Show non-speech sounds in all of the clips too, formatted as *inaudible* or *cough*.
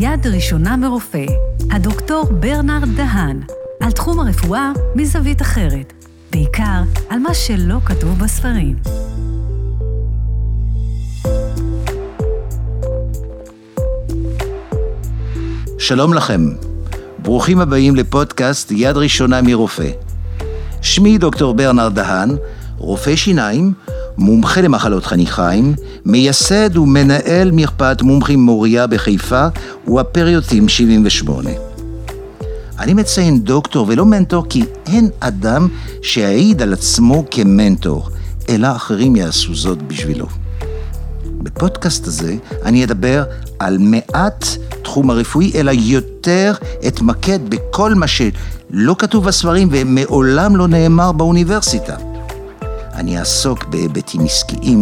יד ראשונה מרופא, הדוקטור ברנרד דהן, על תחום הרפואה מזווית אחרת, בעיקר על מה שלא כתוב בספרים. שלום לכם, ברוכים הבאים לפודקאסט יד ראשונה מרופא. שמי דוקטור ברנרד דהן, רופא שיניים, מומחה למחלות חניכיים, מייסד ומנהל מרפאת מומחים מוריה בחיפה והפריוטים 78. אני מציין דוקטור ולא מנטור כי אין אדם שיעיד על עצמו כמנטור, אלא אחרים יעשו זאת בשבילו. בפודקאסט הזה אני אדבר על מעט תחום הרפואי, אלא יותר אתמקד בכל מה שלא כתוב בספרים ומעולם לא נאמר באוניברסיטה. אני אעסוק בהיבטים עסקיים,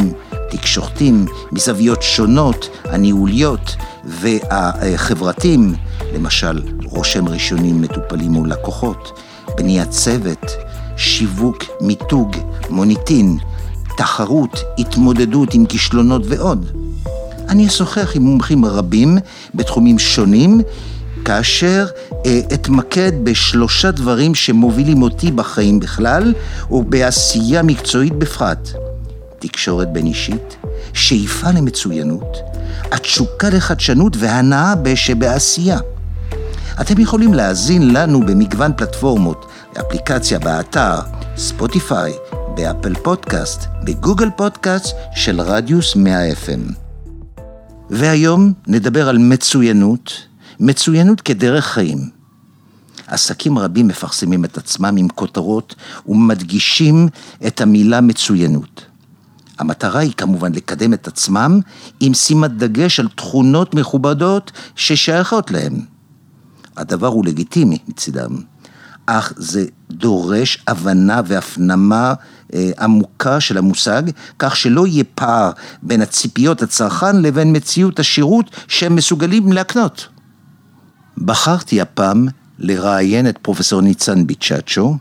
תקשורתיים, מזוויות שונות, הניהוליות והחברתיים, למשל רושם ראשונים מטופלים מול לקוחות, בניית צוות, שיווק, מיתוג, מוניטין, תחרות, התמודדות עם כישלונות ועוד. אני אשוחח עם מומחים רבים בתחומים שונים, כאשר אה, אתמקד בשלושה דברים שמובילים אותי בחיים בכלל, ובעשייה מקצועית בפרט. תקשורת בין אישית, שאיפה למצוינות, התשוקה לחדשנות והנאה שבעשייה. אתם יכולים להאזין לנו במגוון פלטפורמות, אפליקציה באתר, ספוטיפיי, באפל פודקאסט, בגוגל פודקאסט של רדיוס 100 FM. והיום נדבר על מצוינות, מצוינות כדרך חיים. עסקים רבים מפרסמים את עצמם עם כותרות ומדגישים את המילה מצוינות. המטרה היא כמובן לקדם את עצמם עם שימת דגש על תכונות מכובדות ששייכות להם. הדבר הוא לגיטימי מצידם, אך זה דורש הבנה והפנמה אה, עמוקה של המושג, כך שלא יהיה פער בין הציפיות הצרכן לבין מציאות השירות שהם מסוגלים להקנות. בחרתי הפעם לראיין את פרופסור ניצן ביצ'אצ'ו.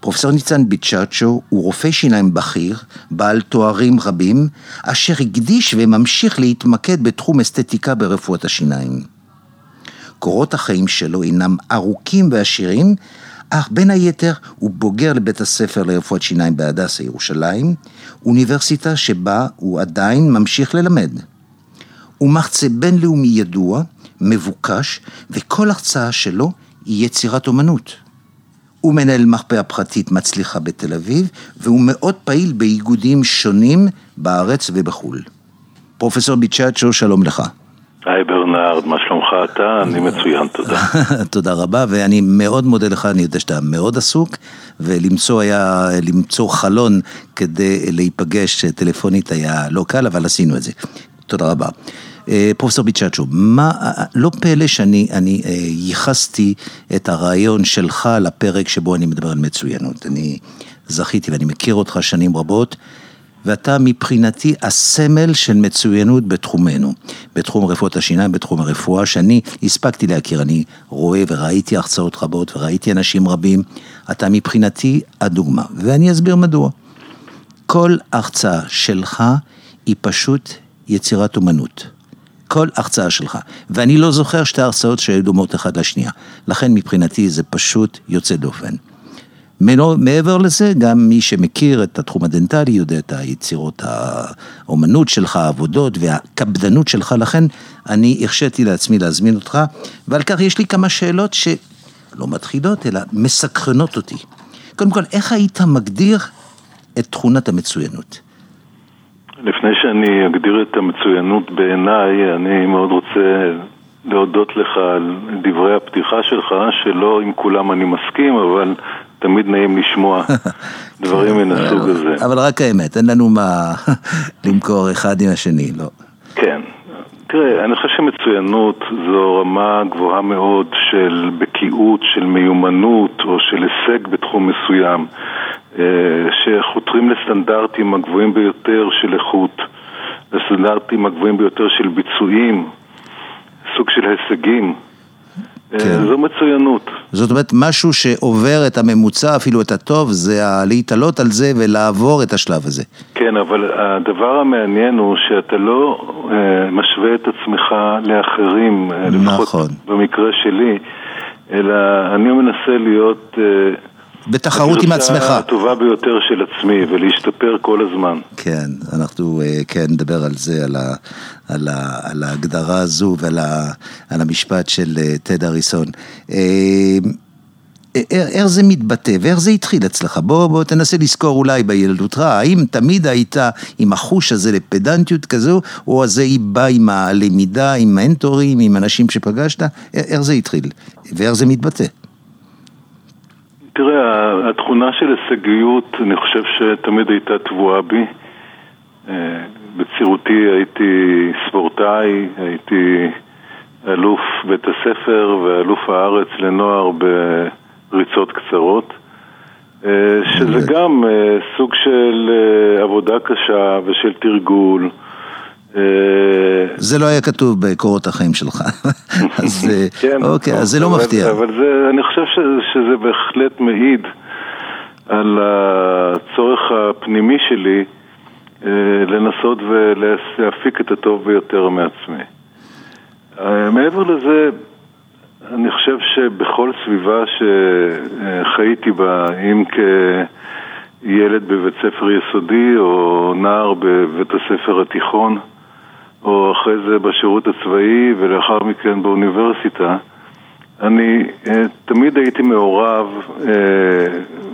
פרופסור ניצן ביצ'אצ'ו הוא רופא שיניים בכיר, בעל תוארים רבים, אשר הקדיש וממשיך להתמקד בתחום אסתטיקה ברפואת השיניים. קורות החיים שלו אינם ארוכים ועשירים, אך בין היתר הוא בוגר לבית הספר לרפואת שיניים בהדסה ירושלים, אוניברסיטה שבה הוא עדיין ממשיך ללמד. הוא מחצה בינלאומי ידוע, מבוקש, וכל הרצאה שלו היא יצירת אומנות. הוא מנהל מרפאה פרטית מצליחה בתל אביב, והוא מאוד פעיל באיגודים שונים בארץ ובחו"ל. פרופסור ביצ'אצ'ו, שלום לך. היי ברנרד, מה שלומך אתה? אני מצוין, תודה. *laughs* תודה רבה, ואני מאוד מודה לך, אני יודע שאתה מאוד עסוק, ולמצוא היה, למצוא חלון כדי להיפגש טלפונית היה לא קל, אבל עשינו את זה. תודה רבה. אה, פרופסור ביצ'אצ'ו, מה, לא פלא שאני אני, אה, ייחסתי את הרעיון שלך לפרק שבו אני מדבר על מצוינות. אני זכיתי ואני מכיר אותך שנים רבות. ואתה מבחינתי הסמל של מצוינות בתחומנו, בתחום רפואת השיניים, בתחום הרפואה, שאני הספקתי להכיר, אני רואה וראיתי הרצאות רבות וראיתי אנשים רבים, אתה מבחינתי הדוגמה, ואני אסביר מדוע. כל הרצאה שלך היא פשוט יצירת אומנות. כל הרצאה שלך, ואני לא זוכר שתי הרצאות שהיו דומות אחת לשנייה, לכן מבחינתי זה פשוט יוצא דופן. מעבר לזה, גם מי שמכיר את התחום הדנטלי יודע את היצירות האומנות שלך, העבודות והקפדנות שלך, לכן אני הרשיתי לעצמי להזמין אותך, ועל כך יש לי כמה שאלות שלא מתחילות, אלא מסקרנות אותי. קודם כל, איך היית מגדיר את תכונת המצוינות? לפני שאני אגדיר את המצוינות בעיניי, אני מאוד רוצה להודות לך על דברי הפתיחה שלך, שלא עם כולם אני מסכים, אבל תמיד נעים לשמוע *laughs* דברים מן הסוג הזה. אבל רק האמת, אין לנו מה *laughs* למכור אחד עם השני, לא. כן. תראה, אני חושב שמצוינות זו רמה גבוהה מאוד של בקיאות, של מיומנות או של הישג בתחום מסוים, שחותרים לסטנדרטים הגבוהים ביותר של איכות, לסטנדרטים הגבוהים ביותר של ביצועים, סוג של הישגים. כן. זו מצוינות. זאת אומרת, משהו שעובר את הממוצע, אפילו את הטוב, זה להתעלות על זה ולעבור את השלב הזה. כן, אבל הדבר המעניין הוא שאתה לא אה, משווה את עצמך לאחרים, נכון. לפחות במקרה שלי, אלא אני מנסה להיות... אה, בתחרות עם עצמך. הטובה ביותר של עצמי ולהשתפר כל הזמן. כן, אנחנו אה, כן נדבר על זה, על, ה, על, ה, על ההגדרה הזו ועל ה, על המשפט של אה, טד אריסון. אה, איך זה מתבטא ואיך זה התחיל אצלך? בוא, בוא תנסה לזכור אולי בילדותך, האם תמיד היית עם החוש הזה לפדנטיות כזו, או הזה היא באה עם הלמידה, עם מנטורים, עם אנשים שפגשת? איך זה התחיל ואיך זה מתבטא? תראה, התכונה של הישגיות, אני חושב שתמיד הייתה טבועה בי. אה, בצעירותי הייתי ספורטאי, הייתי אלוף בית הספר ואלוף הארץ לנוער בריצות קצרות, אה, שזה גם אה, סוג של עבודה קשה ושל תרגול. זה לא היה כתוב בקורות החיים שלך, *laughs* אז אה, כן, אוקיי, אז זה לא מפתיע. אבל זה, אני חושב שזה בהחלט מעיד על הצורך הפנימי שלי אה, לנסות ולהפיק את הטוב ביותר מעצמי. אה, מעבר לזה, אני חושב שבכל סביבה שחייתי בה, אם כילד בבית ספר יסודי או נער בבית הספר התיכון, או אחרי זה בשירות הצבאי ולאחר מכן באוניברסיטה, אני uh, תמיד הייתי מעורב uh,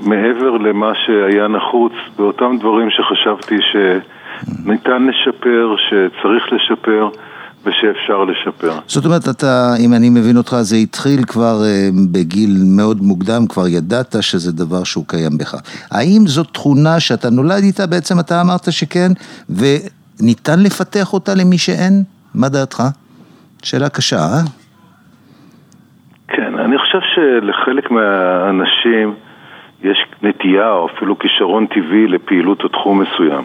מעבר למה שהיה נחוץ באותם דברים שחשבתי שניתן לשפר, שצריך לשפר ושאפשר לשפר. זאת אומרת, אתה, אם אני מבין אותך, זה התחיל כבר uh, בגיל מאוד מוקדם, כבר ידעת שזה דבר שהוא קיים בך. האם זו תכונה שאתה נולד איתה, בעצם אתה אמרת שכן, ו... ניתן לפתח אותה למי שאין? מה דעתך? שאלה קשה, אה? כן, אני חושב שלחלק מהאנשים יש נטייה או אפילו כישרון טבעי לפעילות או תחום מסוים.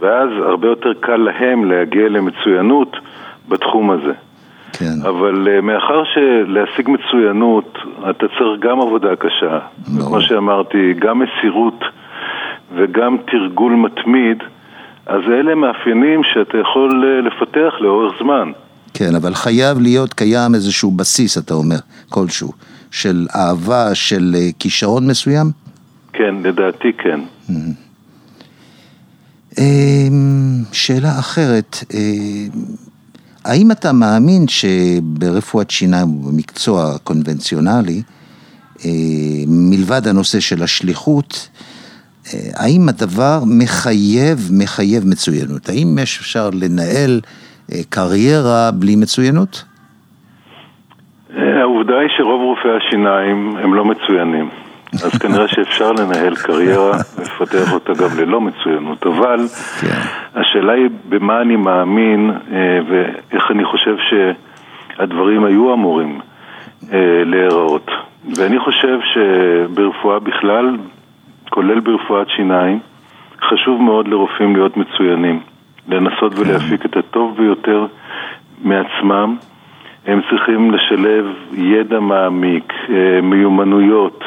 ואז הרבה יותר קל להם להגיע למצוינות בתחום הזה. כן. אבל uh, מאחר שלהשיג מצוינות, אתה צריך גם עבודה קשה. ברור. כמו שאמרתי, גם מסירות וגם תרגול מתמיד. אז אלה מאפיינים שאתה יכול אה, לפתח לאורך זמן. כן, אבל חייב להיות קיים איזשהו בסיס, אתה אומר, כלשהו, של אהבה, של אה, כישרון מסוים? כן, לדעתי כן. אמ, שאלה אחרת, אה, האם אתה מאמין שברפואת שיניים, במקצוע קונבנציונלי, מלבד הנושא של השליחות, האם הדבר מחייב, מחייב מצוינות? האם יש אפשר לנהל אה, קריירה בלי מצוינות? אה, העובדה היא שרוב רופאי השיניים הם לא מצוינים. *laughs* אז כנראה שאפשר לנהל קריירה ולפתח אותה גם ללא מצוינות, אבל כן. השאלה היא במה אני מאמין אה, ואיך אני חושב שהדברים היו אמורים להיראות. ואני חושב שברפואה בכלל, כולל ברפואת שיניים, חשוב מאוד לרופאים להיות מצוינים, לנסות כן. ולהפיק את הטוב ביותר מעצמם. הם צריכים לשלב ידע מעמיק, אה, מיומנויות.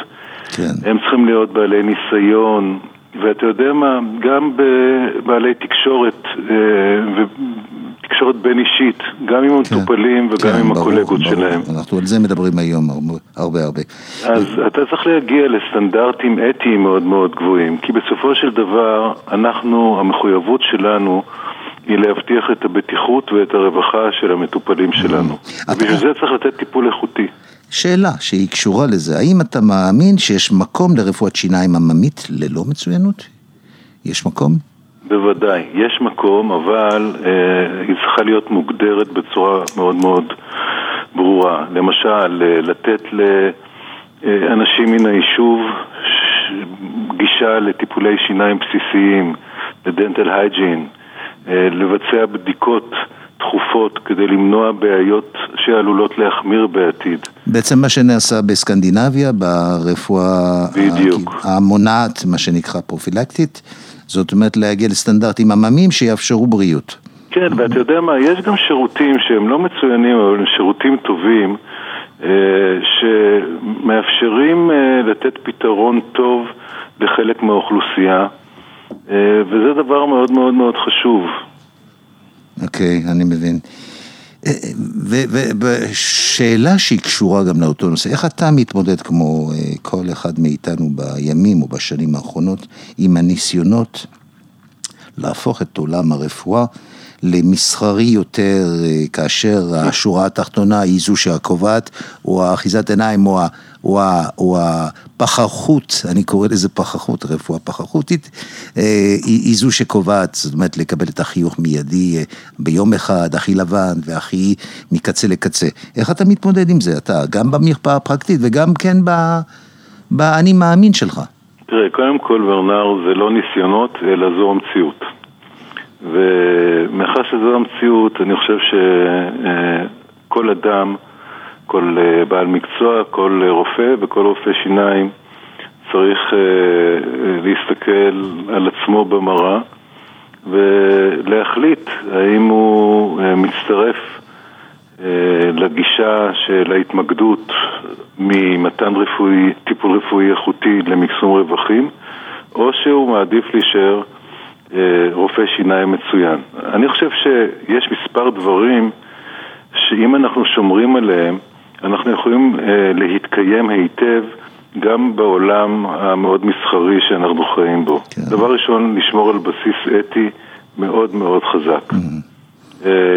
כן. הם צריכים להיות בעלי ניסיון, ואתה יודע מה, גם בבעלי תקשורת אה, תקשורת בין אישית, גם עם כן. המטופלים כן, וגם כן, עם ברור, הקולגות ברור. שלהם. אנחנו על זה מדברים היום הרבה הרבה. אז אתה צריך להגיע לסטנדרטים אתיים מאוד מאוד גבוהים, כי בסופו של דבר, אנחנו, המחויבות שלנו היא להבטיח את הבטיחות ואת הרווחה של המטופלים שלנו. ובשביל זה צריך לתת טיפול איכותי. שאלה שהיא קשורה לזה, האם אתה מאמין שיש מקום לרפואת שיניים עממית ללא מצוינות? יש מקום? בוודאי, יש מקום, אבל אה, היא צריכה להיות מוגדרת בצורה מאוד מאוד ברורה. למשל, אה, לתת לאנשים מן היישוב גישה לטיפולי שיניים בסיסיים, לדנטל הייג'ין, אה, לבצע בדיקות תכופות כדי למנוע בעיות שעלולות להחמיר בעתיד. בעצם מה שנעשה בסקנדינביה, ברפואה בדיוק. המונעת, מה שנקרא פרופילקטית, זאת אומרת להגיע לסטנדרטים עממיים שיאפשרו בריאות. כן, ואתה יודע מה, יש גם שירותים שהם לא מצוינים, אבל הם שירותים טובים, שמאפשרים לתת פתרון טוב לחלק מהאוכלוסייה, וזה דבר מאוד מאוד מאוד חשוב. אוקיי, okay, אני מבין. ושאלה שהיא קשורה גם לאותו נושא, איך אתה מתמודד כמו כל אחד מאיתנו בימים או בשנים האחרונות עם הניסיונות להפוך את עולם הרפואה למסחרי יותר, כאשר השורה התחתונה היא זו שהקובעת, או האחיזת עיניים, או, או, הפחחות, אני קורא לזה פחחות, רפואה פחחותית, היא, היא זו שקובעת, זאת אומרת לקבל את החיוך מיידי ביום אחד, הכי לבן והכי מקצה לקצה. איך אתה מתמודד עם זה? אתה גם במרפאה הפרקטית וגם כן באני מאמין שלך. תראה, קודם כל, ורנר, זה לא ניסיונות, אלא זו המציאות. ומאחר שזו המציאות, אני חושב שכל אדם, כל בעל מקצוע, כל רופא וכל רופא שיניים צריך להסתכל על עצמו במראה ולהחליט האם הוא מצטרף לגישה של ההתמקדות ממתן רפואי, טיפול רפואי איכותי למקסום רווחים, או שהוא מעדיף להישאר רופא שיניים מצוין. אני חושב שיש מספר דברים שאם אנחנו שומרים עליהם, אנחנו יכולים להתקיים היטב גם בעולם המאוד מסחרי שאנחנו חיים בו. כן. דבר ראשון, לשמור על בסיס אתי מאוד מאוד חזק. Mm-hmm.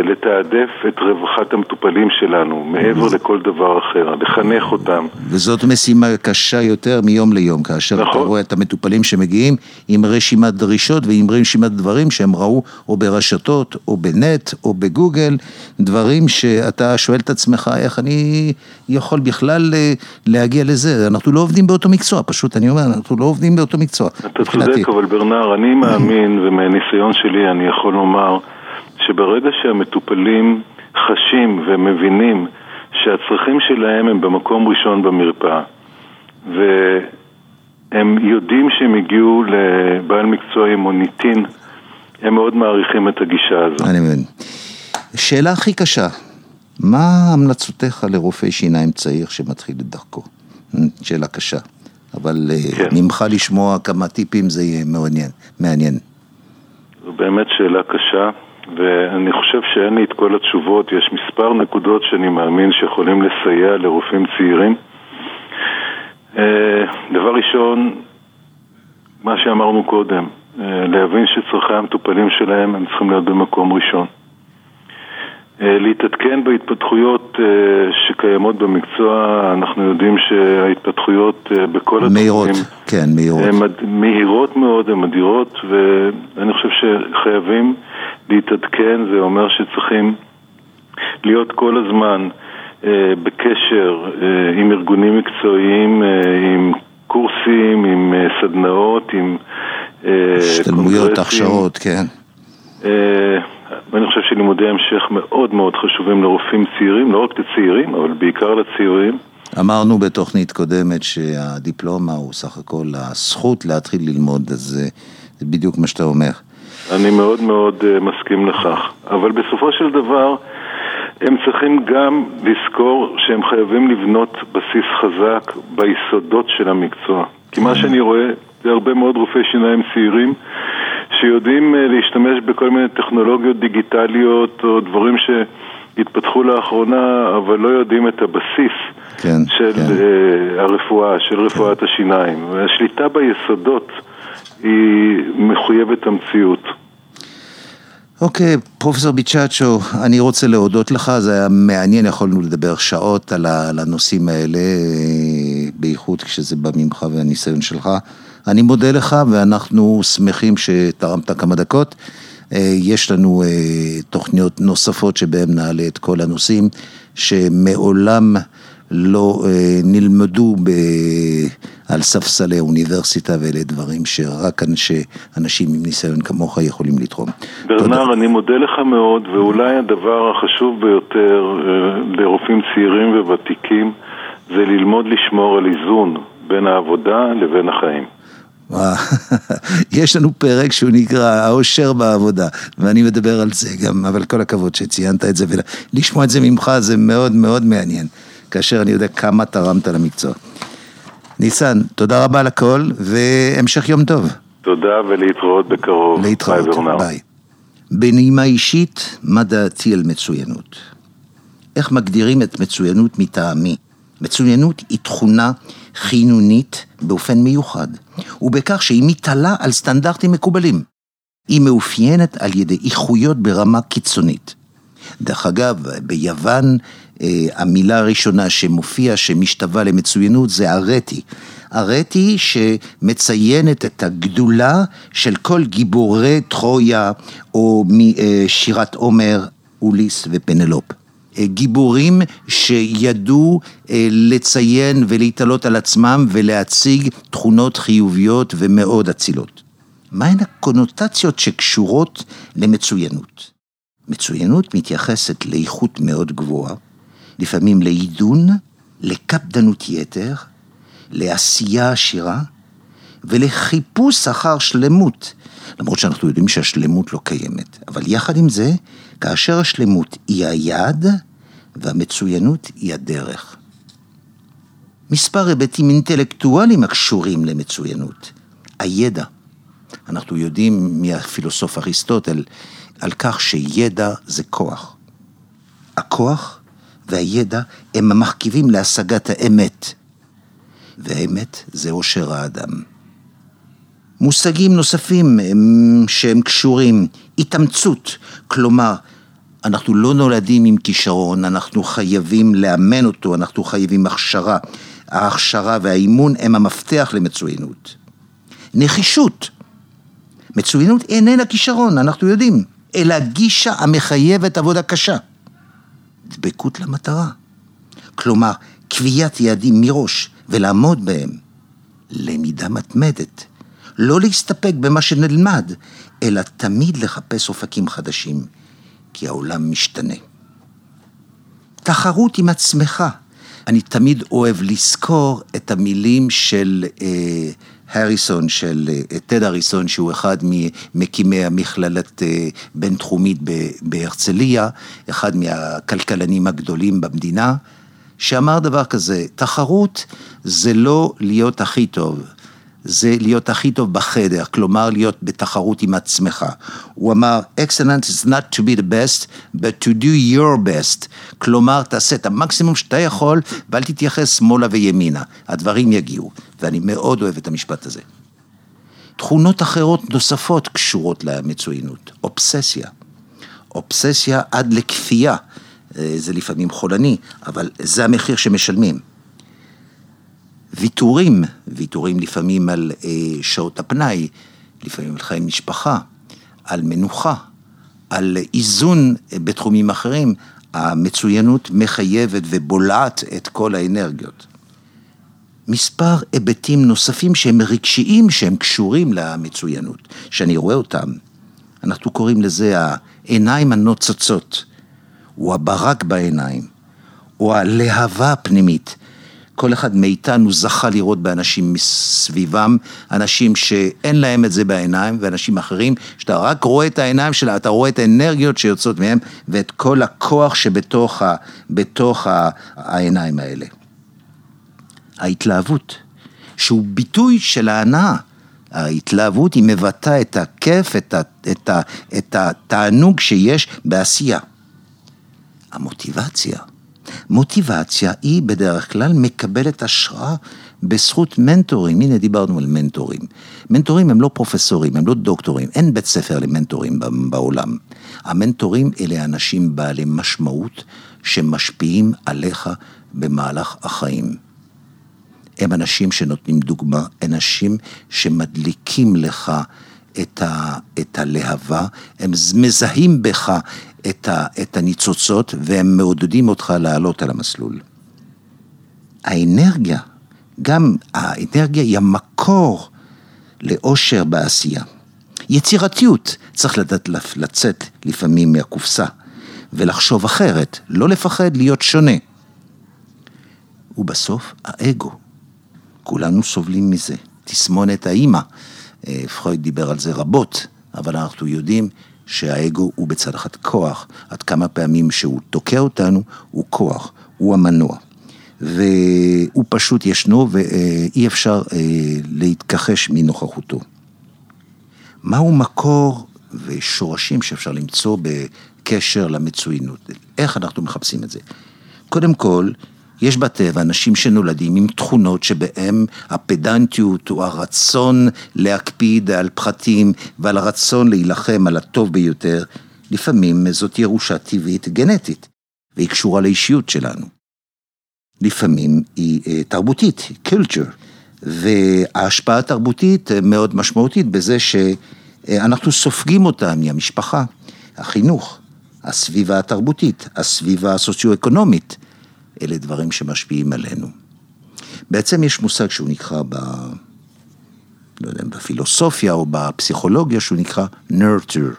לתעדף את רווחת המטופלים שלנו, מעבר לכל דבר אחר, לחנך אותם. וזאת משימה קשה יותר מיום ליום, כאשר נכון. אתה רואה את המטופלים שמגיעים עם רשימת דרישות ועם רשימת דברים שהם ראו או ברשתות, או בנט, או בגוגל, דברים שאתה שואל את עצמך איך אני יכול בכלל להגיע לזה. אנחנו לא עובדים באותו מקצוע, פשוט אני אומר, אנחנו לא עובדים באותו מקצוע. אתה צודק, אבל ברנר, אני מאמין, ומהניסיון שלי אני יכול לומר, שברגע שהמטופלים חשים ומבינים שהצרכים שלהם הם במקום ראשון במרפאה והם יודעים שהם הגיעו לבעל מקצוע עם מוניטין, הם מאוד מעריכים את הגישה הזאת. אני מבין. שאלה הכי קשה, מה המלצותיך לרופא שיניים צעיר שמתחיל את דרכו? שאלה קשה, אבל כן. ממך לשמוע כמה טיפים זה יהיה מעניין. מעניין. זו באמת שאלה קשה. ואני חושב שאין לי את כל התשובות, יש מספר נקודות שאני מאמין שיכולים לסייע לרופאים צעירים. אה, דבר ראשון, מה שאמרנו קודם, אה, להבין שצרכי המטופלים שלהם הם צריכים להיות במקום ראשון. אה, להתעדכן בהתפתחויות שקיימות במקצוע, אנחנו יודעים שההתפתחויות בכל התחומים... מהירות, כן, מהירות. הן מהירות מאוד, הן אדירות, ואני חושב שחייבים להתעדכן, זה אומר שצריכים להיות כל הזמן אה, בקשר אה, עם ארגונים מקצועיים, אה, עם קורסים, עם אה, סדנאות, עם אה, השתלמויות, הכשרות, כן. אה, ואני חושב שלימודי המשך מאוד מאוד חשובים לרופאים צעירים, לא רק לצעירים, אבל בעיקר לצעירים. אמרנו בתוכנית קודמת שהדיפלומה הוא סך הכל הזכות להתחיל ללמוד, אז זה בדיוק מה שאתה אומר. אני מאוד מאוד uh, מסכים לכך. אבל בסופו של דבר, הם צריכים גם לזכור שהם חייבים לבנות בסיס חזק ביסודות של המקצוע. כי מה שאני רואה זה הרבה מאוד רופאי שיניים צעירים שיודעים uh, להשתמש בכל מיני טכנולוגיות דיגיטליות או דברים שהתפתחו לאחרונה, אבל לא יודעים את הבסיס כן, של כן. Uh, הרפואה, של רפואת כן. השיניים. והשליטה ביסודות היא מחויבת המציאות. אוקיי, פרופסור ביצ'אצ'ו, אני רוצה להודות לך, זה היה מעניין, יכולנו לדבר שעות על הנושאים האלה, בייחוד כשזה בא ממך והניסיון שלך. אני מודה לך ואנחנו שמחים שתרמת כמה דקות. יש לנו תוכניות נוספות שבהן נעלה את כל הנושאים שמעולם לא אה, נלמדו ב... על ספסלי האוניברסיטה, ואלה דברים שרק אנשי, אנשים עם ניסיון כמוך יכולים לתרום. ברנר, אני מודה לך מאוד, ואולי הדבר החשוב ביותר אה, לרופאים צעירים וותיקים זה ללמוד לשמור על איזון בין העבודה לבין החיים. *laughs* יש לנו פרק שהוא נקרא האושר בעבודה, ואני מדבר על זה גם, אבל כל הכבוד שציינת את זה, ולשמוע את זה ממך זה מאוד מאוד מעניין. כאשר אני יודע כמה תרמת למקצוע. ניסן, תודה רבה על הכל, והמשך יום טוב. תודה ולהתראות בקרוב. להתראות, ביי. ביי. בנימה אישית, מה דעתי על מצוינות? איך מגדירים את מצוינות מטעמי? מצוינות היא תכונה חינונית באופן מיוחד, ובכך שהיא מתעלה על סטנדרטים מקובלים. היא מאופיינת על ידי איכויות ברמה קיצונית. דרך אגב, ביוון המילה הראשונה שמופיעה, שמשתווה למצוינות, זה ארטי. ארטי שמציינת את הגדולה של כל גיבורי טרויה, או משירת עומר, אוליס ופנלופ. אה, גיבורים שידעו אה, לציין ולהתעלות על עצמם ולהציג תכונות חיוביות ומאוד אצילות. מהן הקונוטציות שקשורות למצוינות? מצוינות מתייחסת לאיכות מאוד גבוהה, לפעמים לעידון, לקפדנות יתר, לעשייה עשירה ולחיפוש אחר שלמות, למרות שאנחנו יודעים שהשלמות לא קיימת. אבל יחד עם זה, כאשר השלמות היא היעד והמצוינות היא הדרך. מספר היבטים אינטלקטואליים הקשורים למצוינות. הידע. אנחנו יודעים מהפילוסוף אריסטוטל על כך שידע זה כוח. הכוח והידע הם המרכיבים להשגת האמת, והאמת זה אושר האדם. מושגים נוספים הם, שהם קשורים, התאמצות, כלומר, אנחנו לא נולדים עם כישרון, אנחנו חייבים לאמן אותו, אנחנו חייבים הכשרה. ההכשרה והאימון הם המפתח למצוינות. נחישות, מצוינות איננה כישרון, אנחנו יודעים, אלא גישה המחייבת עבודה קשה. דבקות למטרה. כלומר, קביעת יעדים מראש ולעמוד בהם. למידה מתמדת. לא להסתפק במה שנלמד, אלא תמיד לחפש אופקים חדשים, כי העולם משתנה. תחרות עם עצמך. אני תמיד אוהב לזכור את המילים של אה, הריסון, של אה, טד הריסון, שהוא אחד ממקימי המכללת אה, בינתחומית בהרצליה, אחד מהכלכלנים הגדולים במדינה, שאמר דבר כזה, תחרות זה לא להיות הכי טוב, זה להיות הכי טוב בחדר, כלומר להיות בתחרות עם עצמך. הוא אמר, excellence is not to be the best, but to do your best. כלומר, תעשה את המקסימום שאתה יכול, ואל תתייחס שמאלה וימינה. הדברים יגיעו, ואני מאוד אוהב את המשפט הזה. תכונות אחרות נוספות קשורות למצוינות, אובססיה. אובססיה עד לכפייה, אה, זה לפעמים חולני, אבל זה המחיר שמשלמים. ויתורים, ויתורים לפעמים על אה, שעות הפנאי, לפעמים על חיי משפחה, על מנוחה, על איזון אה, בתחומים אחרים, המצוינות מחייבת ובולעת את כל האנרגיות. מספר היבטים נוספים שהם רגשיים, שהם קשורים למצוינות, שאני רואה אותם. אנחנו קוראים לזה העיניים הנוצצות, או הברק בעיניים, או הלהבה הפנימית. כל אחד מאיתנו זכה לראות באנשים מסביבם, אנשים שאין להם את זה בעיניים, ואנשים אחרים, שאתה רק רואה את העיניים שלה, אתה רואה את האנרגיות שיוצאות מהם, ואת כל הכוח שבתוך ה, בתוך ה, העיניים האלה. ההתלהבות, שהוא ביטוי של ההנאה. ההתלהבות היא מבטאה את הכיף, את, ה, את, ה, את התענוג שיש בעשייה. המוטיבציה. מוטיבציה היא בדרך כלל מקבלת השראה בזכות מנטורים. הנה דיברנו על מנטורים. מנטורים הם לא פרופסורים, הם לא דוקטורים, אין בית ספר למנטורים בעולם. המנטורים אלה אנשים בעלי משמעות שמשפיעים עליך במהלך החיים. הם אנשים שנותנים דוגמה, אנשים שמדליקים לך את, ה, את הלהבה, הם מזהים בך את, ה, את הניצוצות והם מעודדים אותך לעלות על המסלול. האנרגיה, גם האנרגיה היא המקור לאושר בעשייה. יצירתיות, צריך לדעת לצאת לפעמים מהקופסה ולחשוב אחרת, לא לפחד להיות שונה. ובסוף, האגו. כולנו סובלים מזה. תסמונת האימא, אה, פרויד דיבר על זה רבות, אבל אנחנו יודעים שהאגו הוא בצד אחד כוח, עד כמה פעמים שהוא תוקע אותנו, הוא כוח, הוא המנוע. והוא פשוט ישנו ואי אפשר אה, להתכחש מנוכחותו. מהו מקור ושורשים שאפשר למצוא בקשר למצוינות? איך אנחנו מחפשים את זה? קודם כל, יש בטבע אנשים שנולדים עם תכונות שבהם הפדנטיות או הרצון להקפיד על פחתים ועל הרצון להילחם על הטוב ביותר, לפעמים זאת ירושה טבעית גנטית, והיא קשורה לאישיות שלנו. לפעמים היא אה, תרבותית, culture, וההשפעה התרבותית מאוד משמעותית בזה שאנחנו סופגים אותה מהמשפחה, החינוך, הסביבה התרבותית, הסביבה הסוציו-אקונומית. אלה דברים שמשפיעים עלינו. בעצם יש מושג שהוא נקרא ב... לא יודע, בפילוסופיה או בפסיכולוגיה שהוא נקרא nurture.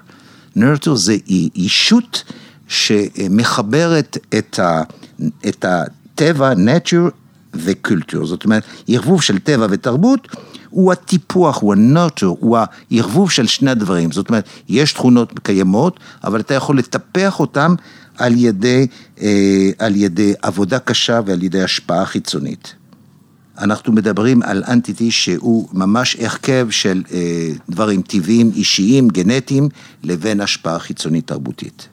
nurture זה אישות שמחברת את, ה, את הטבע, nature וקולטור. זאת אומרת, ערבוב של טבע ותרבות הוא הטיפוח, הוא הנוטור, הוא הערבוב של שני הדברים. זאת אומרת, יש תכונות קיימות, אבל אתה יכול לטפח אותן על ידי, אה, על ידי עבודה קשה ועל ידי השפעה חיצונית. אנחנו מדברים על אנטיטי שהוא ממש הרכב של אה, דברים טבעיים, אישיים, גנטיים, לבין השפעה חיצונית תרבותית.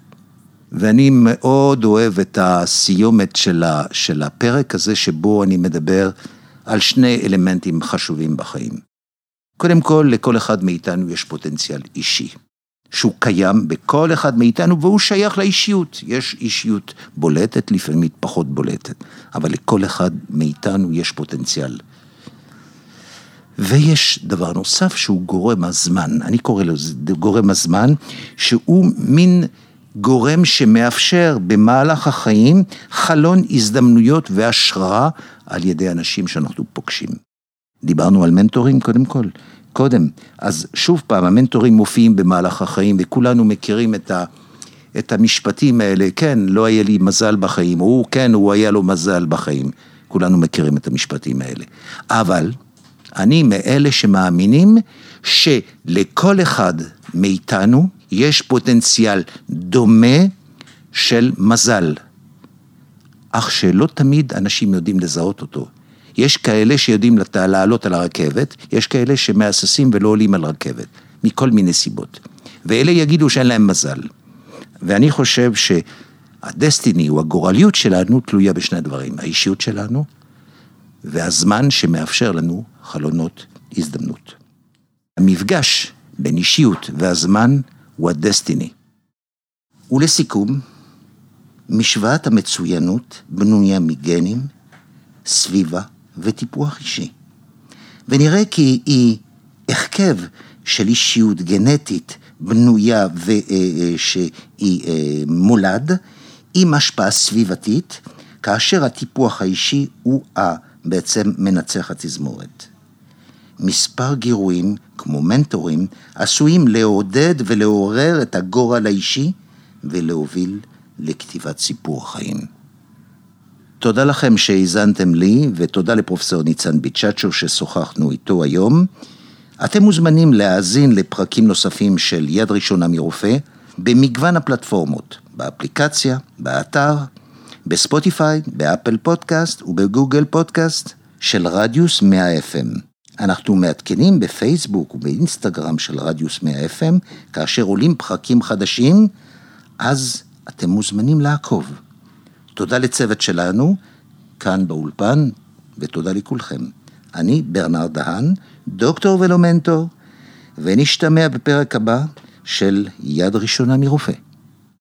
ואני מאוד אוהב את הסיומת של, ה, של הפרק הזה, שבו אני מדבר על שני אלמנטים חשובים בחיים. קודם כל, לכל אחד מאיתנו יש פוטנציאל אישי. שהוא קיים בכל אחד מאיתנו והוא שייך לאישיות. יש אישיות בולטת, לפעמים פחות בולטת, אבל לכל אחד מאיתנו יש פוטנציאל. ויש דבר נוסף שהוא גורם הזמן, אני קורא לזה גורם הזמן, שהוא מין גורם שמאפשר במהלך החיים חלון הזדמנויות והשראה על ידי אנשים שאנחנו פוגשים. דיברנו על מנטורים קודם כל. קודם. אז שוב פעם, המנטורים מופיעים במהלך החיים, וכולנו מכירים את, ה, את המשפטים האלה, כן, לא היה לי מזל בחיים, הוא, כן, הוא היה לו מזל בחיים. כולנו מכירים את המשפטים האלה. אבל אני מאלה שמאמינים שלכל אחד מאיתנו יש פוטנציאל דומה של מזל, אך שלא תמיד אנשים יודעים לזהות אותו. יש כאלה שיודעים לעלות על הרכבת, יש כאלה שמהססים ולא עולים על רכבת, מכל מיני סיבות. ואלה יגידו שאין להם מזל. ואני חושב שהדסטיני, או הגורליות שלנו, תלויה בשני דברים, האישיות שלנו והזמן שמאפשר לנו חלונות הזדמנות. המפגש בין אישיות והזמן הוא הדסטיני. ולסיכום, משוואת המצוינות בנויה מגנים, סביבה וטיפוח אישי. ונראה כי היא הרכב של אישיות גנטית בנויה ושהיא אה, אה, מולד עם השפעה סביבתית, כאשר הטיפוח האישי הוא בעצם מנצח התזמורת. מספר גירויים, כמו מנטורים, עשויים לעודד ולעורר את הגורל האישי ולהוביל לכתיבת סיפור חיים. תודה לכם שהאזנתם לי, ותודה לפרופסור ניצן ביצ'צ'ו ששוחחנו איתו היום. אתם מוזמנים להאזין לפרקים נוספים של יד ראשונה מרופא במגוון הפלטפורמות, באפליקציה, באתר, בספוטיפיי, באפל פודקאסט ובגוגל פודקאסט של רדיוס 100 FM. אנחנו מעדכנים בפייסבוק ובאינסטגרם של רדיוס 100 FM, כאשר עולים פרקים חדשים, אז אתם מוזמנים לעקוב. תודה לצוות שלנו, כאן באולפן, ותודה לכולכם. אני ברנרד דהן, דוקטור ולא ונשתמע בפרק הבא של יד ראשונה מרופא.